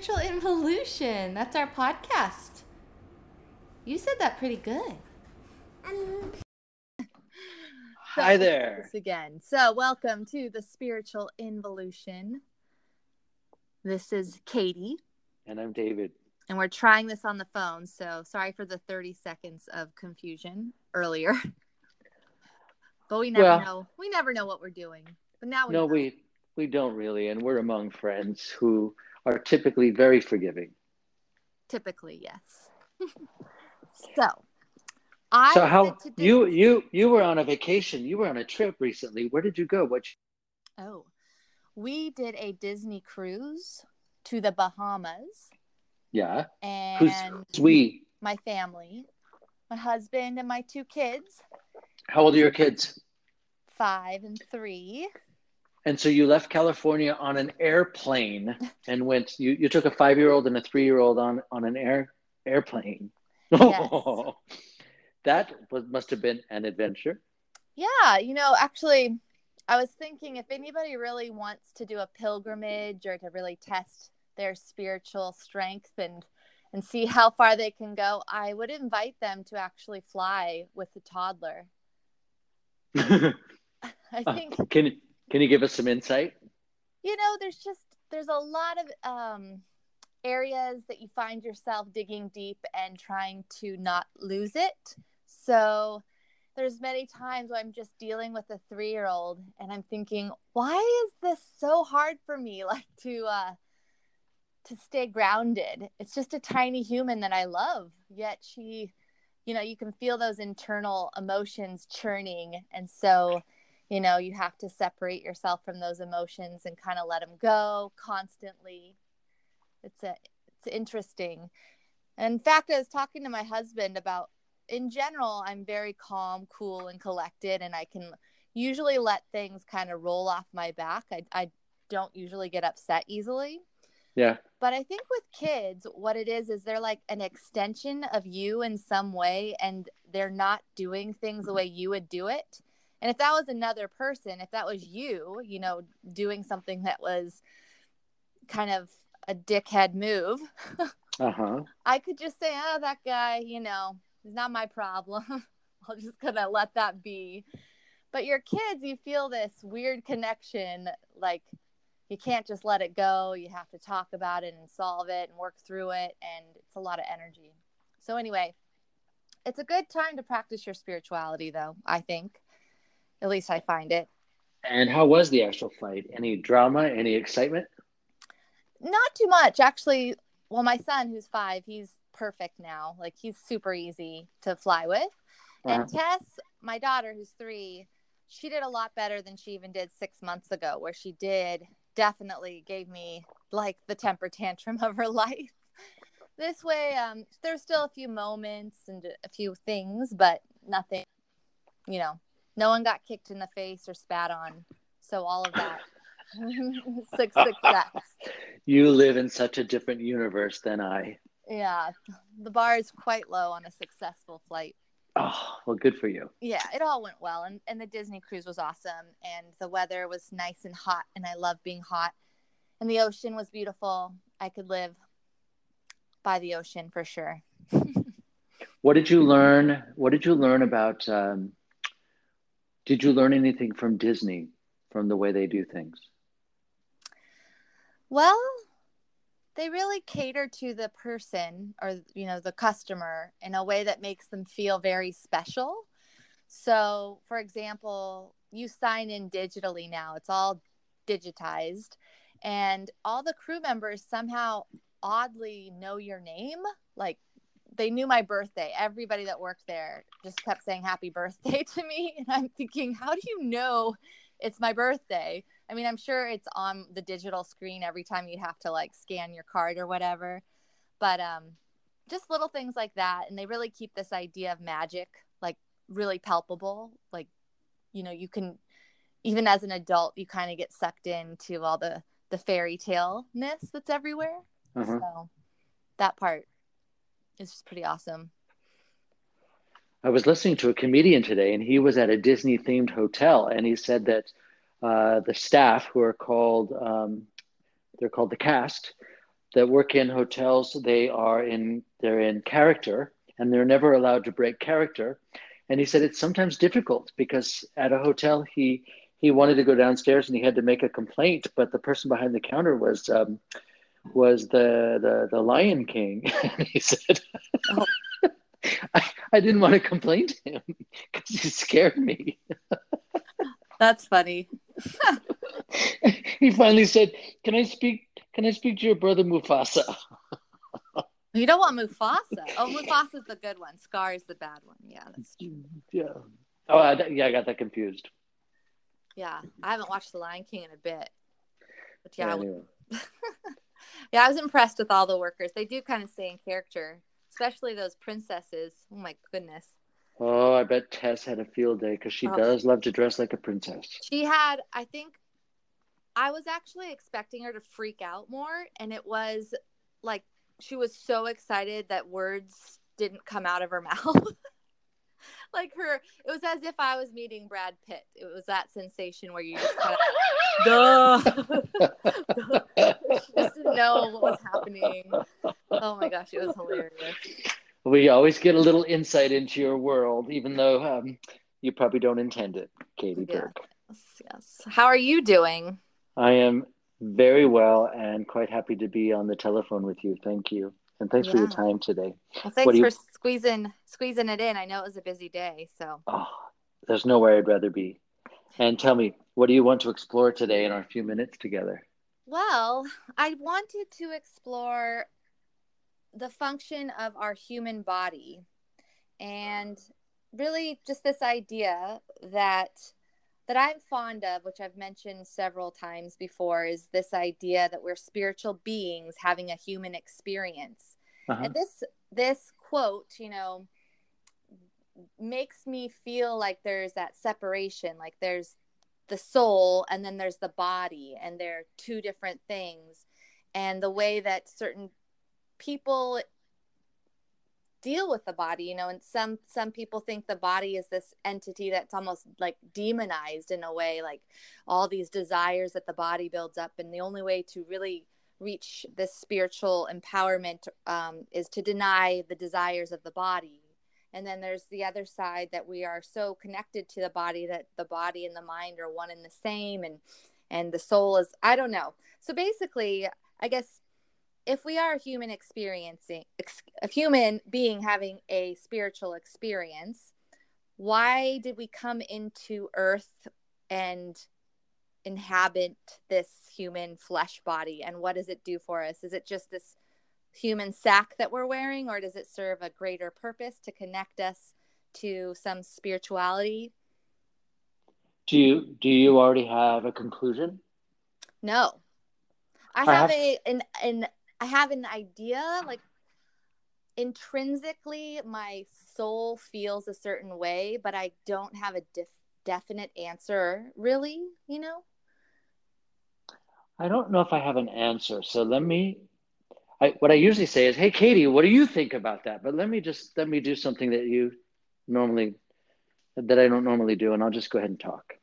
Spiritual Involution. That's our podcast. You said that pretty good. Um, Hi there. again. So, welcome to the Spiritual Involution. This is Katie, And I'm David. and we're trying this on the phone. So, sorry for the 30 seconds of confusion earlier. but we never Well- know. We never know what we're doing. But now we No, know. we we don't really, and we're among friends who are typically very forgiving. typically, yes. so, I so how you you you were on a vacation, you were on a trip recently. Where did you go? What Oh, we did a Disney cruise to the Bahamas, yeah. and who's we? my family, my husband, and my two kids, How old are your kids? five and three. And so you left California on an airplane and went you, you took a five year old and a three year old on, on an air airplane. Yes. that was must have been an adventure. Yeah, you know, actually, I was thinking if anybody really wants to do a pilgrimage or to really test their spiritual strength and and see how far they can go, I would invite them to actually fly with a toddler. I uh, think can can you give us some insight? you know there's just there's a lot of um areas that you find yourself digging deep and trying to not lose it. So there's many times where i'm just dealing with a three-year-old and i'm thinking why is this so hard for me? Like to uh to stay grounded. It's just a tiny human that i love yet she you know you can feel those internal emotions churning. And so you know you have to separate yourself from those emotions and kind of let them go constantly it's a it's interesting and in fact i was talking to my husband about in general i'm very calm cool and collected and i can usually let things kind of roll off my back i, I don't usually get upset easily Yeah. but I think with kids, what it is is they're like an extension of you in some way, and they're not doing things the way you would do it. And if that was another person, if that was you, you know, doing something that was kind of a dickhead move, Uh-huh. I could just say, oh, that guy, you know, is not my problem. I'll just kind of let that be. But your kids, you feel this weird connection. Like you can't just let it go. You have to talk about it and solve it and work through it. And it's a lot of energy. So, anyway, it's a good time to practice your spirituality, though, I think. At least I find it. And how was the actual flight? Any drama? Any excitement? Not too much, actually. Well, my son, who's five, he's perfect now. Like, he's super easy to fly with. Uh-huh. And Tess, my daughter, who's three, she did a lot better than she even did six months ago, where she did definitely gave me like the temper tantrum of her life. This way, um, there's still a few moments and a few things, but nothing, you know, no one got kicked in the face or spat on. So all of that six success. You live in such a different universe than I. Yeah, the bar is quite low on a successful flight. Oh, well, good for you. yeah, it all went well, and and the Disney cruise was awesome, and the weather was nice and hot, and I love being hot, and the ocean was beautiful. I could live by the ocean for sure. What did you learn? What did you learn about? Um, did you learn anything from Disney, from the way they do things? Well, they really cater to the person or you know the customer in a way that makes them feel very special. So, for example, you sign in digitally now. It's all digitized and all the crew members somehow oddly know your name. Like they knew my birthday. Everybody that worked there just kept saying happy birthday to me and I'm thinking, how do you know it's my birthday? I mean, I'm sure it's on the digital screen every time you have to like scan your card or whatever. But um just little things like that and they really keep this idea of magic like really palpable. Like you know, you can even as an adult you kind of get sucked into all the the fairy tale ness that's everywhere. Uh-huh. So that part is just pretty awesome. I was listening to a comedian today, and he was at a Disney themed hotel, and he said that uh, the staff, who are called um, they're called the cast, that work in hotels, they are in they're in character and they're never allowed to break character. And he said it's sometimes difficult because at a hotel he he wanted to go downstairs and he had to make a complaint, but the person behind the counter was um, was the the the Lion King, and he said, oh. I, "I didn't want to complain to him because he scared me." That's funny. he finally said, "Can I speak? Can I speak to your brother Mufasa?" You don't want Mufasa. Oh, Mufasa's the good one. Scar is the bad one. Yeah, that's true. Yeah. Oh, I, yeah, I got that confused. Yeah, I haven't watched The Lion King in a bit. But yeah, yeah, anyway. Yeah, I was impressed with all the workers. They do kind of stay in character, especially those princesses. Oh my goodness. Oh, I bet Tess had a field day because she oh. does love to dress like a princess. She had, I think, I was actually expecting her to freak out more, and it was like she was so excited that words didn't come out of her mouth. like her, it was as if I was meeting Brad Pitt. It was that sensation where you just kind of, duh. just didn't know what was happening. Oh my gosh, it was hilarious. We always get a little insight into your world, even though um, you probably don't intend it, Katie yes, Burke. Yes. How are you doing? I am very well and quite happy to be on the telephone with you. Thank you. And thanks yeah. for your time today. Well, thanks you... for squeezing squeezing it in. I know it was a busy day, so. Oh, there's nowhere I'd rather be. And tell me, what do you want to explore today in our few minutes together? Well, I wanted to explore the function of our human body and really just this idea that that I'm fond of, which I've mentioned several times before, is this idea that we're spiritual beings having a human experience. Uh-huh. And this this quote, you know, makes me feel like there's that separation, like there's the soul and then there's the body, and they're two different things. And the way that certain people deal with the body you know and some some people think the body is this entity that's almost like demonized in a way like all these desires that the body builds up and the only way to really reach this spiritual empowerment um, is to deny the desires of the body. And then there's the other side that we are so connected to the body that the body and the mind are one and the same and and the soul is i don't know. So basically i guess if we are a human experiencing a human being having a spiritual experience why did we come into earth and inhabit this human flesh body? And what does it do for us? Is it just this human sack that we're wearing or does it serve a greater purpose to connect us to some spirituality? Do you do you already have a conclusion? No. I, I have, have a an, an I have an idea, like intrinsically, my soul feels a certain way, but I don't have a def- definite answer, really, you know? I don't know if I have an answer. So let me, I, what I usually say is, Hey, Katie, what do you think about that? But let me just, let me do something that you normally, that I don't normally do. And I'll just go ahead and talk.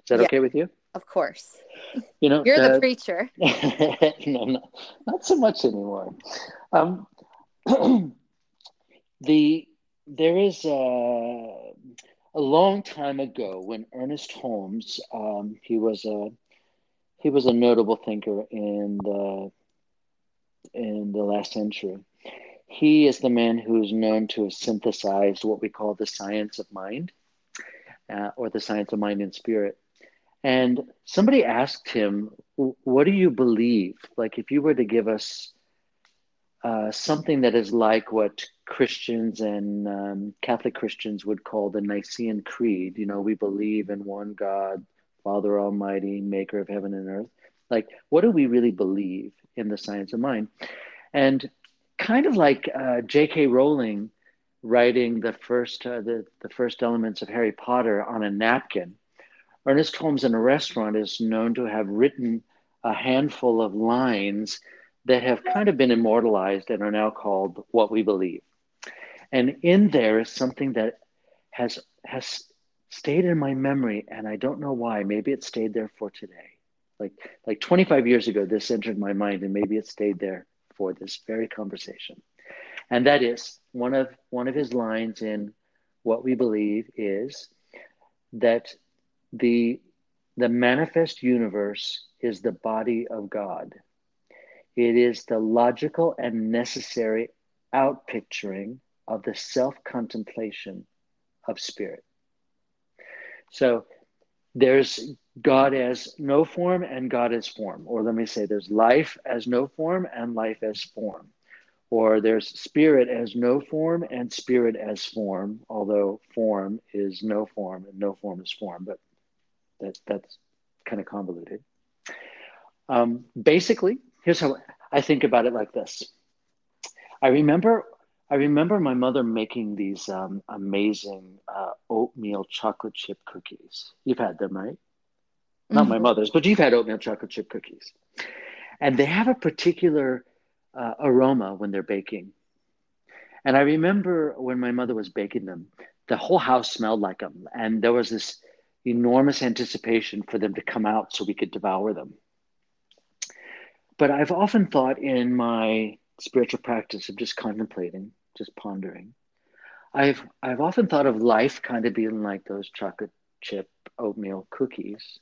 Is that yeah. okay with you? Of course. You know, you're the, the preacher. no, no, not so much anymore. Um, the there is a, a long time ago when Ernest Holmes, um, he was a he was a notable thinker in the in the last century. He is the man who's known to have synthesized what we call the science of mind, uh, or the science of mind and spirit. And somebody asked him, What do you believe? Like, if you were to give us uh, something that is like what Christians and um, Catholic Christians would call the Nicene Creed, you know, we believe in one God, Father Almighty, maker of heaven and earth. Like, what do we really believe in the science of mind? And kind of like uh, J.K. Rowling writing the first, uh, the, the first elements of Harry Potter on a napkin Ernest Holmes in a restaurant is known to have written a handful of lines that have kind of been immortalized and are now called What We Believe. And in there is something that has has stayed in my memory and I don't know why. Maybe it stayed there for today. Like like 25 years ago this entered my mind and maybe it stayed there for this very conversation. And that is one of one of his lines in what we believe is that the the manifest universe is the body of God. It is the logical and necessary outpicturing of the self contemplation of spirit. So there's God as no form and God as form. Or let me say there's life as no form and life as form. Or there's spirit as no form and spirit as form, although form is no form and no form is form, but that, that's kind of convoluted. Um, basically, here's how I think about it like this. I remember I remember my mother making these um, amazing uh, oatmeal chocolate chip cookies. You've had them, right? Mm-hmm. Not my mm-hmm. mother's, but you've had oatmeal chocolate chip cookies. And they have a particular uh, aroma when they're baking. And I remember when my mother was baking them, the whole house smelled like them. And there was this enormous anticipation for them to come out so we could devour them. But I've often thought in my spiritual practice of just contemplating, just pondering. I've I've often thought of life kind of being like those chocolate chip oatmeal cookies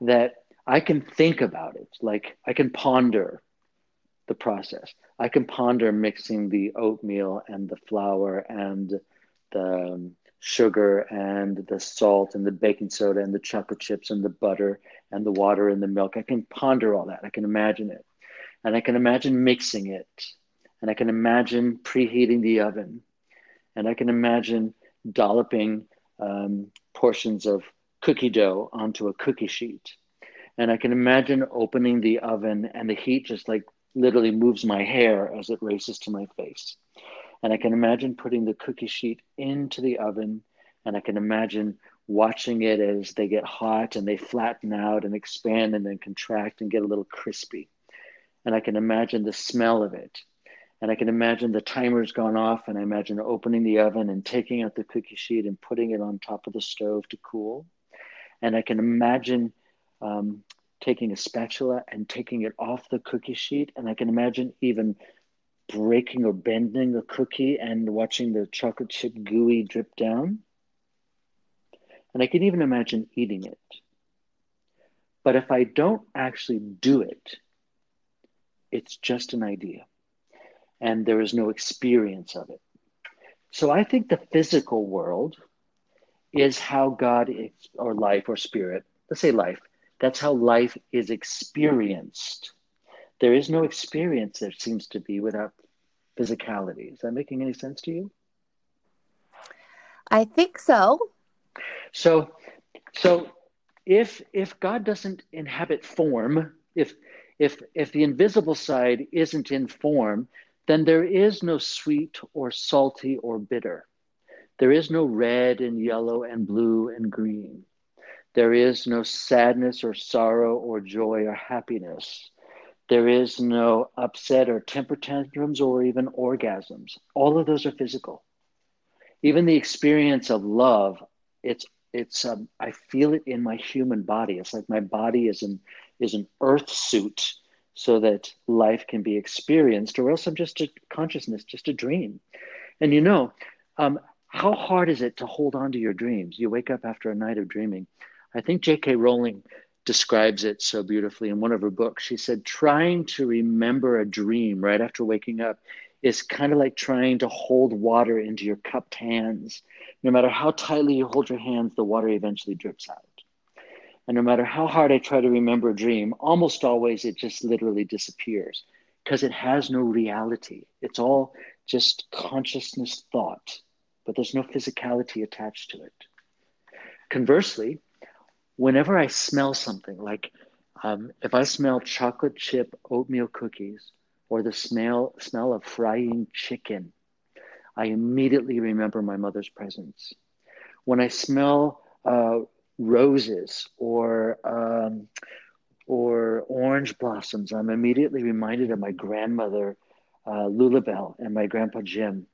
that I can think about it, like I can ponder the process. I can ponder mixing the oatmeal and the flour and the um, sugar and the salt and the baking soda and the chocolate chips and the butter and the water and the milk. I can ponder all that. I can imagine it. And I can imagine mixing it. And I can imagine preheating the oven. And I can imagine dolloping um, portions of cookie dough onto a cookie sheet. And I can imagine opening the oven and the heat just like literally moves my hair as it races to my face. And I can imagine putting the cookie sheet into the oven. And I can imagine watching it as they get hot and they flatten out and expand and then contract and get a little crispy and I can imagine the smell of it. And I can imagine the timer's gone off, and I imagine opening the oven and taking out the cookie sheet and putting it on top of the stove to cool. And I can imagine um, taking a spatula and taking it off the cookie sheet. And I can imagine even breaking or bending a cookie and watching the chocolate chip gooey drip down. And I can even imagine eating it. But if I don't actually do it, it's just an idea. And there is no experience of it. So I think the physical world is how God is, or life or spirit, let's say life, that's how life is experienced. There is no experience there seems to be without physicality. Is that making any sense to you? I think so. So so if if God doesn't inhabit form, if if if the invisible side isn't in form, then there is no sweet or salty or bitter. There is no red and yellow and blue and green. There is no sadness or sorrow or joy or happiness. There is no upset or temper tantrums or even orgasms. All of those are physical. Even the experience of love, it's it's um, I feel it in my human body. It's like my body is an is an earth suit so that life can be experienced, or else I'm just a consciousness, just a dream. And you know, um, how hard is it to hold on to your dreams? You wake up after a night of dreaming. I think J.K. Rowling describes it so beautifully in one of her books. She said, trying to remember a dream right after waking up is kind of like trying to hold water into your cupped hands. No matter how tightly you hold your hands, the water eventually drips out. And no matter how hard I try to remember a dream, almost always it just literally disappears because it has no reality. It's all just consciousness thought, but there's no physicality attached to it. Conversely, whenever I smell something, like um, if I smell chocolate chip oatmeal cookies or the smell, smell of frying chicken, I immediately remember my mother's presence. When I smell uh, roses or um, or orange blossoms, I'm immediately reminded of my grandmother, uh, Lulabelle, and my grandpa Jim.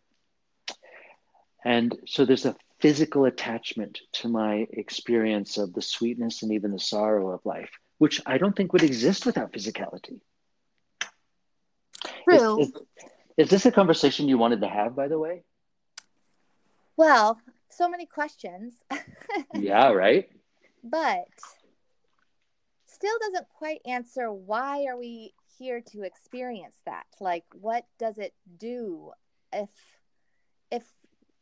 And so there's a physical attachment to my experience of the sweetness and even the sorrow of life, which I don't think would exist without physicality. True. Is, is, is this a conversation you wanted to have, by the way? Well, so many questions. yeah, right. But still doesn't quite answer why are we here to experience that? Like what does it do if if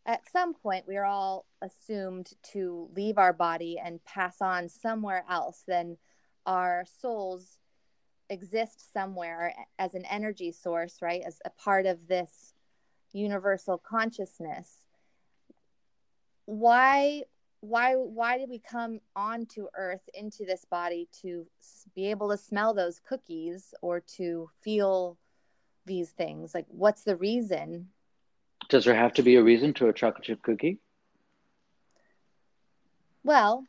at some point we are all assumed to leave our body and pass on somewhere else, then our souls exist somewhere as an energy source, right? As a part of this universal consciousness. Why why why did we come onto earth into this body to be able to smell those cookies or to feel these things like what's the reason does there have to be a reason to a chocolate chip cookie? Well,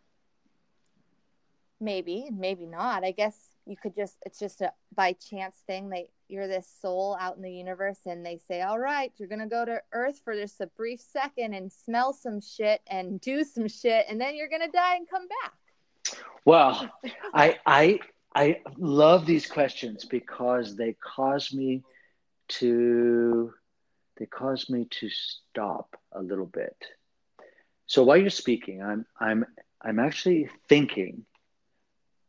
maybe, maybe not. I guess you could just it's just a by chance thing. They you're this soul out in the universe and they say, "All right, you're going to go to earth for just a brief second and smell some shit and do some shit and then you're going to die and come back." Well, I I I love these questions because they cause me to they cause me to stop a little bit. So while you're speaking, I'm I'm I'm actually thinking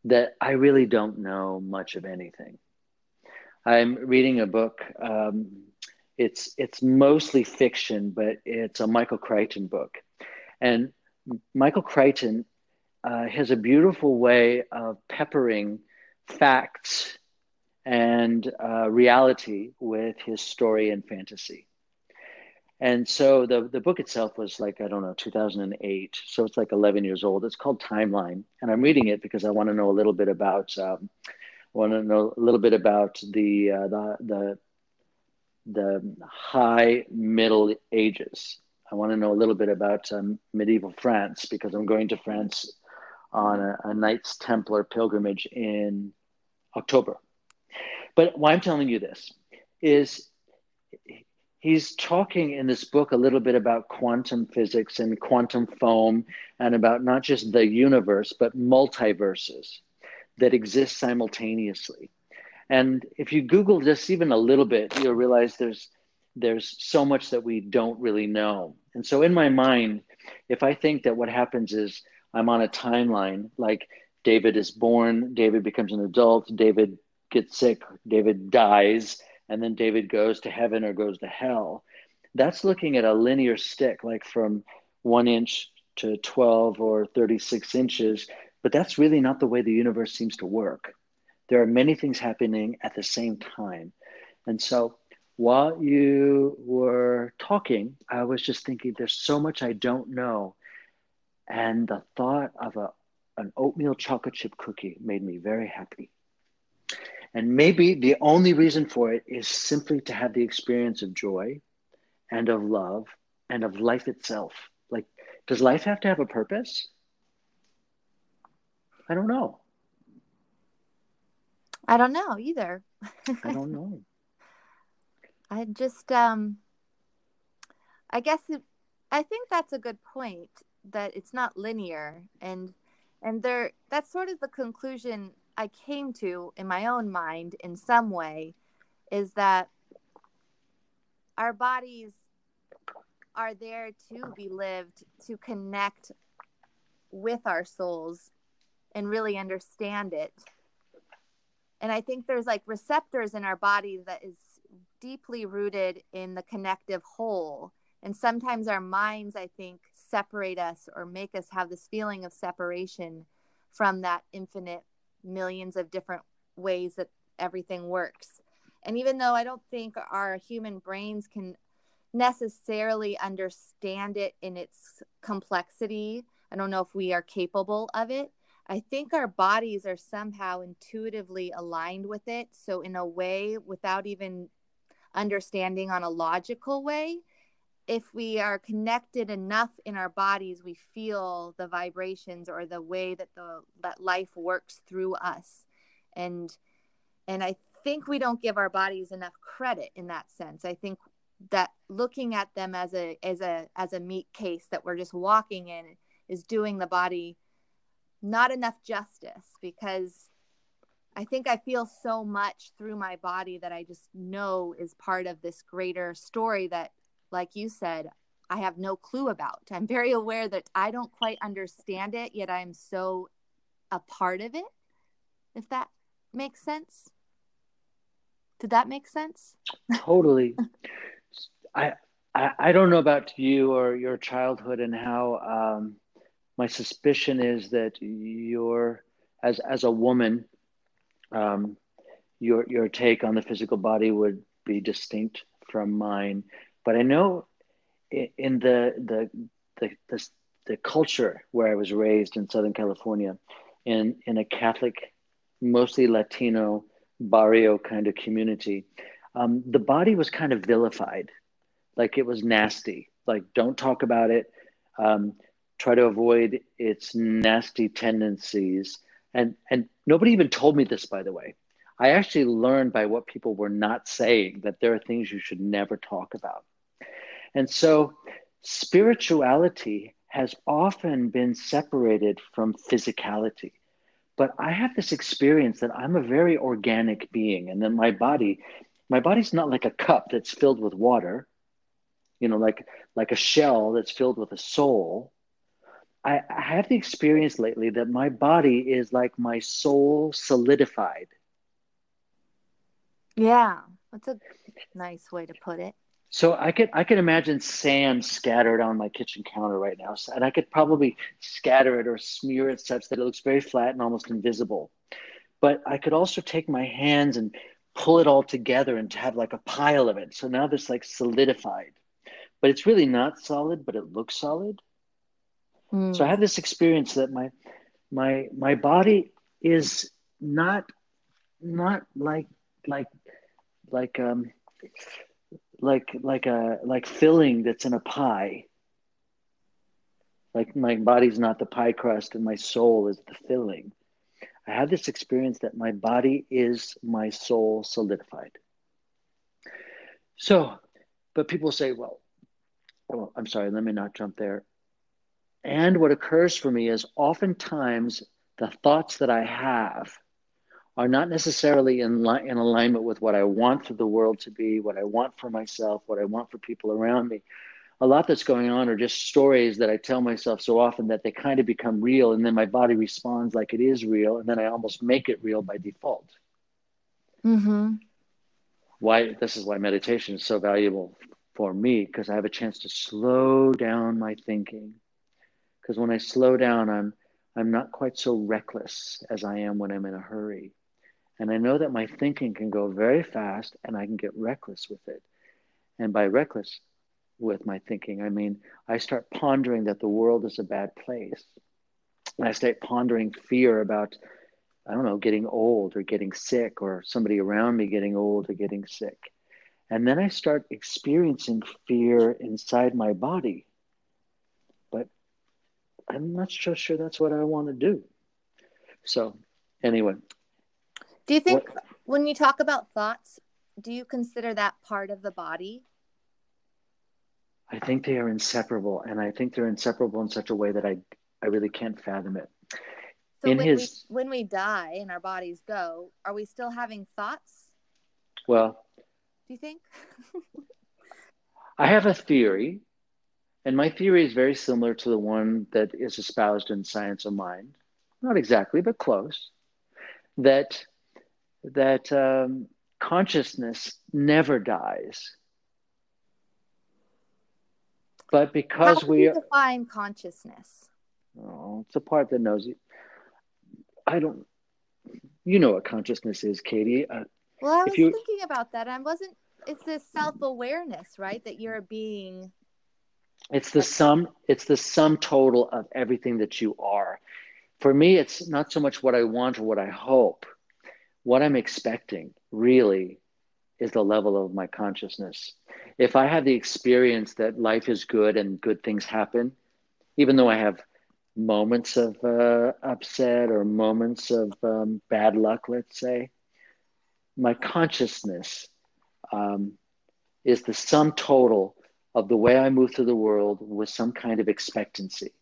that I really don't know much of anything. I'm reading a book. Um, it's it's mostly fiction, but it's a Michael Crichton book, and Michael Crichton uh, has a beautiful way of peppering facts and uh, reality with his story and fantasy. And so the, the book itself was like, I don't know, 2008. So it's like 11 years old. It's called Timeline. And I'm reading it because I want to know a little bit about, um, want to know a little bit about the, uh, the, the, the high Middle Ages. I want to know a little bit about um, medieval France because I'm going to France on a, a Knights Templar pilgrimage in October. But why I'm telling you this is he's talking in this book a little bit about quantum physics and quantum foam and about not just the universe but multiverses that exist simultaneously. And if you google just even a little bit you'll realize there's there's so much that we don't really know. And so in my mind if i think that what happens is i'm on a timeline like david is born david becomes an adult david gets sick david dies and then David goes to heaven or goes to hell. That's looking at a linear stick, like from one inch to 12 or 36 inches, but that's really not the way the universe seems to work. There are many things happening at the same time. And so while you were talking, I was just thinking there's so much I don't know. And the thought of a, an oatmeal chocolate chip cookie made me very happy. And maybe the only reason for it is simply to have the experience of joy and of love and of life itself. Like, does life have to have a purpose? I don't know. I don't know either. I don't know. I just, um, I guess it, I think that's a good point that it's not linear and and there that's sort of the conclusion I came to in my own mind in some way is that our bodies are there to be lived to connect with our souls and really understand it. And I think there's like receptors in our bodies that is deeply rooted in the connective whole. And sometimes our minds, I think, separate us or make us have this feeling of separation from that infinite millions of different ways that everything works. And even though I don't think our human brains can necessarily understand it in its complexity, I don't know if we are capable of it. I think our bodies are somehow intuitively aligned with it. So, in a way, without even understanding on a logical way, if we are connected enough in our bodies we feel the vibrations or the way that the that life works through us. And and i think we don't give our bodies enough credit in that sense. I think that looking at them as a as a as a meat case that we're just walking in is doing the body not enough justice because I think I feel so much through my body that I just know is part of this greater story that, like you said, I have no clue about. I'm very aware that I don't quite understand it, yet I'm so a part of it, if that makes sense. Did that make sense? Totally. I, I, I don't know about you or your childhood and how um, my suspicion is that you're as as a woman um, your your take on the physical body would be distinct from mine. But I know in the the the the, the culture where I was raised in Southern California, in in a Catholic, mostly Latino barrio kind of community, um, the body was kind of vilified, like it was nasty. Like don't talk about it. Um, try to avoid its nasty tendencies and and nobody even told me this by the way i actually learned by what people were not saying that there are things you should never talk about and so spirituality has often been separated from physicality but i have this experience that i'm a very organic being and that my body my body's not like a cup that's filled with water you know like like a shell that's filled with a soul I, I have the experience lately that my body is like my soul solidified. Yeah, that's a nice way to put it. So I could I could imagine sand scattered on my kitchen counter right now, and I could probably scatter it or smear it such that it looks very flat and almost invisible. But I could also take my hands and pull it all together and have like a pile of it. So now this like solidified, but it's really not solid, but it looks solid. Mm. So I have this experience that my my my body is not not like like like um like like a like filling that's in a pie. Like my body's not the pie crust and my soul is the filling. I have this experience that my body is my soul solidified. So but people say well, well i'm sorry let me not jump there. And what occurs for me is oftentimes the thoughts that I have are not necessarily in, li- in alignment with what I want for the world to be, what I want for myself, what I want for people around me. A lot that's going on are just stories that I tell myself so often that they kind of become real, and then my body responds like it is real, and then I almost make it real by default. Mm-hmm. Why this is why meditation is so valuable for me because I have a chance to slow down my thinking because when I slow down, I'm I'm not quite so reckless as I am when I'm in a hurry. And I know that my thinking can go very fast and I can get reckless with it. And by reckless with my thinking, I mean I start pondering that the world is a bad place. And I start pondering fear about, I don't know, getting old or getting sick or somebody around me getting old or getting sick. And then I start experiencing fear inside my body But I'm not so sure that's what I want to do. So, anyway. Do you think what, when you talk about thoughts, do you consider that part of the body? I think they are inseparable, and I think they're inseparable in such a way that I, I really can't fathom it. So in when his, we, when we die and our bodies go, are we still having thoughts? Well, do you think? I have a theory and my theory is very similar to the one that is espoused in Science of Mind. Not exactly, but close. That that um, consciousness never dies. But because How we you define consciousness, oh, it's a part that knows you. I don't. You know what consciousness is, Katie. Uh, well, I was you, thinking about that. I wasn't. It's this self awareness, right? That you're a being it's the sum it's the sum total of everything that you are for me it's not so much what i want or what i hope what i'm expecting really is the level of my consciousness if i have the experience that life is good and good things happen even though i have moments of uh, upset or moments of um, bad luck let's say my consciousness um, is the sum total of the way I move through the world with some kind of expectancy.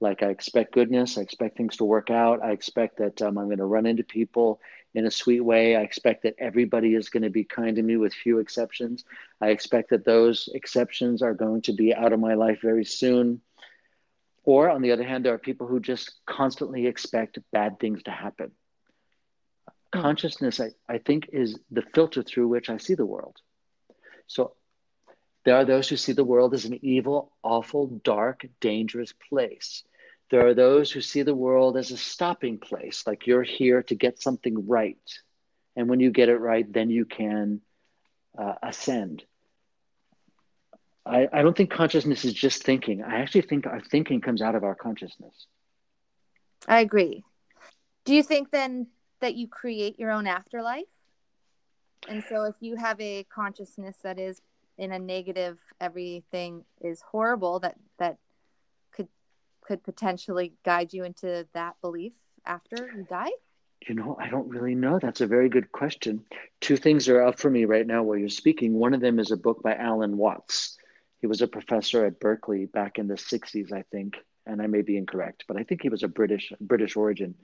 Like I expect goodness, I expect things to work out, I expect that um, I'm going to run into people in a sweet way. I expect that everybody is going to be kind to me with few exceptions. I expect that those exceptions are going to be out of my life very soon. Or on the other hand, there are people who just constantly expect bad things to happen. Mm. Consciousness, I, I think, is the filter through which I see the world. So there are those who see the world as an evil, awful, dark, dangerous place. There are those who see the world as a stopping place, like you're here to get something right. And when you get it right, then you can uh, ascend. I, I don't think consciousness is just thinking. I actually think our thinking comes out of our consciousness. I agree. Do you think then that you create your own afterlife? And so if you have a consciousness that is in a negative everything is horrible that that could potentially guide you into that belief after you die? You know, I don't really know. That's a very good question. Two things are up for me right now while you're speaking. One of them is a book by Alan Watts. He was a professor at Berkeley back in the 60s, I think, and I may be incorrect, but I think he was a British British origin.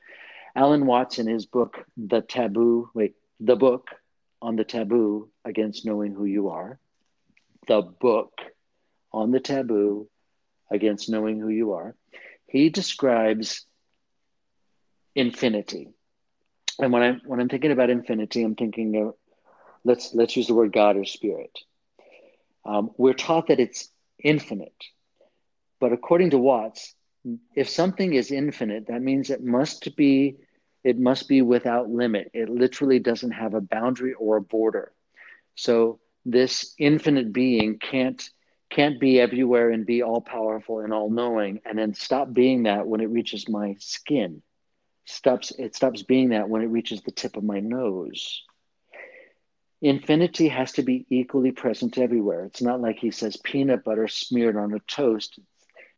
Alan Watts in his book The Taboo, wait, the book on the taboo against knowing who you are, the book on the taboo against knowing who you are, he describes infinity. And when I'm when I'm thinking about infinity, I'm thinking of let's let's use the word God or spirit. Um, we're taught that it's infinite, but according to Watts, if something is infinite, that means it must be it must be without limit. It literally doesn't have a boundary or a border. So this infinite being can't can't be everywhere and be all powerful and all knowing and then stop being that when it reaches my skin. Stops it stops being that when it reaches the tip of my nose. Infinity has to be equally present everywhere. It's not like he says peanut butter smeared on a toast.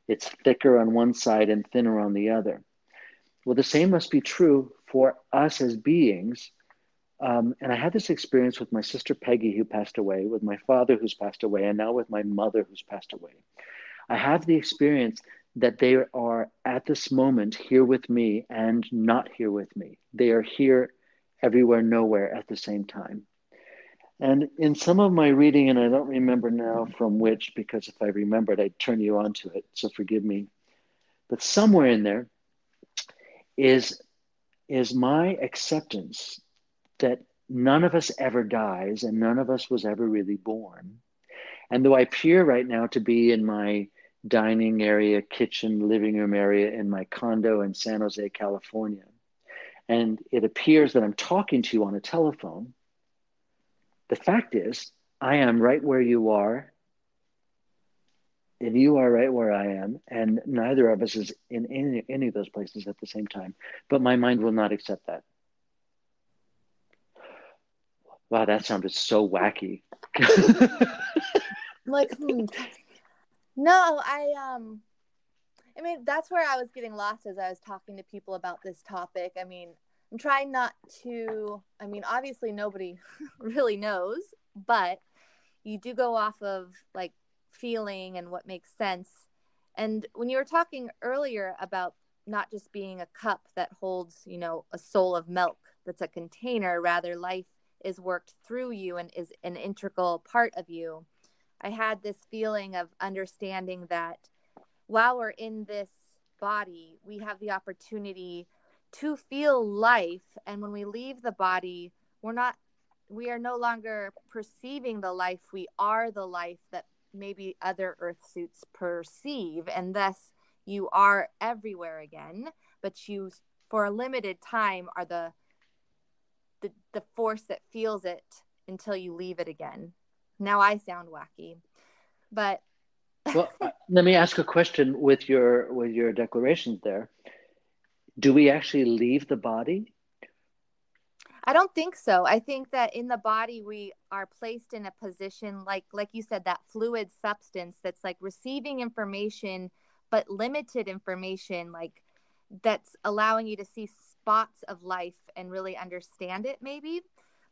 It's thicker on one side and thinner on the other. Well the same must be true for us as beings um, and I had this experience with my sister Peggy, who passed away, with my father, who's passed away, and now with my mother, who's passed away. I have the experience that they are at this moment here with me and not here with me. They are here everywhere, nowhere at the same time. And in some of my reading, and I don't remember now from which, because if I remembered, I'd turn you on to it, so forgive me. But somewhere in there is, is my acceptance that none of us ever dies and none of us was ever really born. And though I appear right now to be in my dining area, kitchen, living room area in my condo in San Jose, California, and it appears that I'm talking to you on a telephone, the fact is, I am right where you are, and you are right where I am, and neither of us is in any, any of those places at the same time. But my mind will not accept that. Wow, that sounded so wacky. like, hmm. no, I um, I mean that's where I was getting lost as I was talking to people about this topic. I mean, I'm trying not to. I mean, obviously nobody really knows, but you do go off of like feeling and what makes sense. And when you were talking earlier about not just being a cup that holds, you know, a soul of milk that's a container, rather life is worked through you and is an integral part of you. I had this feeling of understanding that while we're in this body, we have the opportunity to feel life. And when we leave the body, we're not, we are no longer perceiving the life. We are the life that maybe other earth suits perceive. And thus, you are everywhere again, but you, for a limited time, are the the, the force that feels it until you leave it again. Now I sound wacky, but well, let me ask a question with your with your declarations there. Do we actually leave the body? I don't think so. I think that in the body we are placed in a position like like you said that fluid substance that's like receiving information but limited information like that's allowing you to see spots of life and really understand it maybe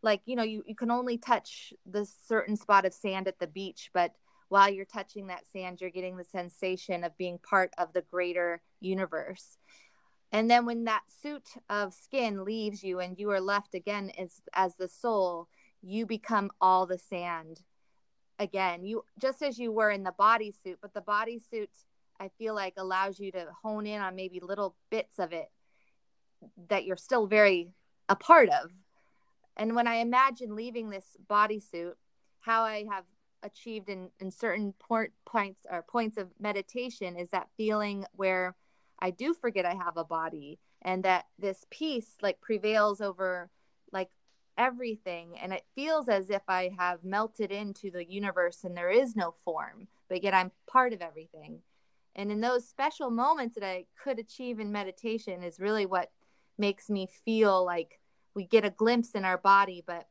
like you know you, you can only touch the certain spot of sand at the beach but while you're touching that sand you're getting the sensation of being part of the greater universe. And then when that suit of skin leaves you and you are left again as as the soul, you become all the sand again. You just as you were in the bodysuit, but the bodysuit I feel like allows you to hone in on maybe little bits of it that you're still very a part of. And when I imagine leaving this bodysuit, how I have achieved in, in certain point, points or points of meditation is that feeling where I do forget I have a body and that this peace like prevails over like everything and it feels as if I have melted into the universe and there is no form but yet I'm part of everything and in those special moments that I could achieve in meditation is really what makes me feel like we get a glimpse in our body but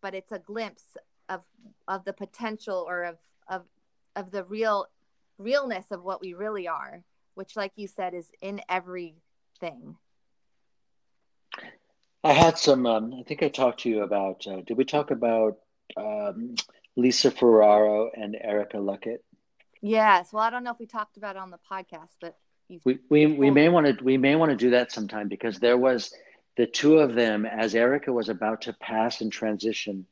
but it's a glimpse of of the potential or of of of the real realness of what we really are which like you said is in everything. I had some um, i think i talked to you about uh, did we talk about um, lisa ferraro and erica luckett? Yes. Well i don't know if we talked about it on the podcast but we, we, we may want to we may want to do that sometime because there was the two of them as erica was about to pass and transition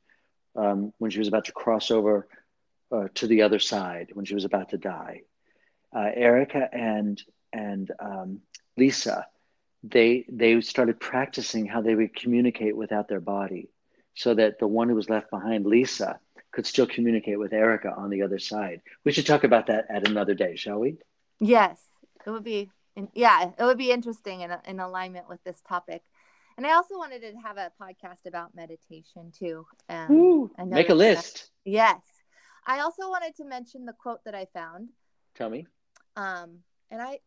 um, when she was about to cross over uh, to the other side, when she was about to die. Uh, Erica and and um, Lisa, they they started practicing how they would communicate without their body, so that the one who was left behind, Lisa, could still communicate with Erica on the other side. We should talk about that at another day, shall we? Yes, it would be. Yeah, it would be interesting in, in alignment with this topic. And I also wanted to have a podcast about meditation too. Um, Ooh, make a list. yes. I also wanted to mention the quote that I found. Tell me. Um, and I,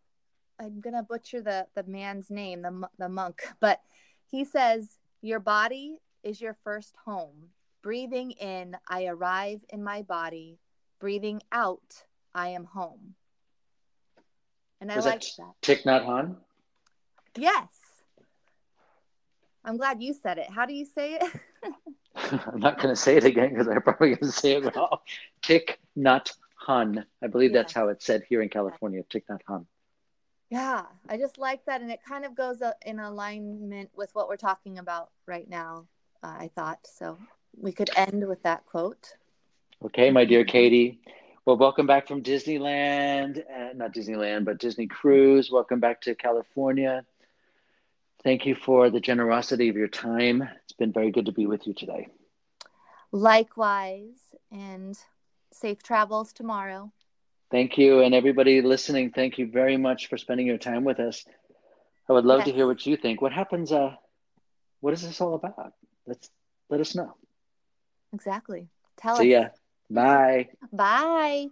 I'm gonna butcher the the man's name, the the monk, but he says, "Your body is your first home. Breathing in, I arrive in my body. Breathing out, I am home." And I like that. Thich Nhat Hanh. Yes. I'm glad you said it. How do you say it? I'm not going to say it again because I'm probably going to say it wrong. Thich Nhat Hanh. I believe that's how it's said here in California. Thich Nhat Hanh. Yeah, I just like that, and it kind of goes in alignment with what we're talking about right now. Uh, I thought so. We could end with that quote. Okay, my dear Katie. Well, welcome back from Disneyland, uh, not Disneyland, but Disney Cruise. Welcome back to California. Thank you for the generosity of your time. It's been very good to be with you today. Likewise, and safe travels tomorrow. Thank you. And everybody listening, thank you very much for spending your time with us. I would love yes. to hear what you think. What happens? Uh, what is this all about? Let's let us know. Exactly. Tell us. ya. Bye. Bye.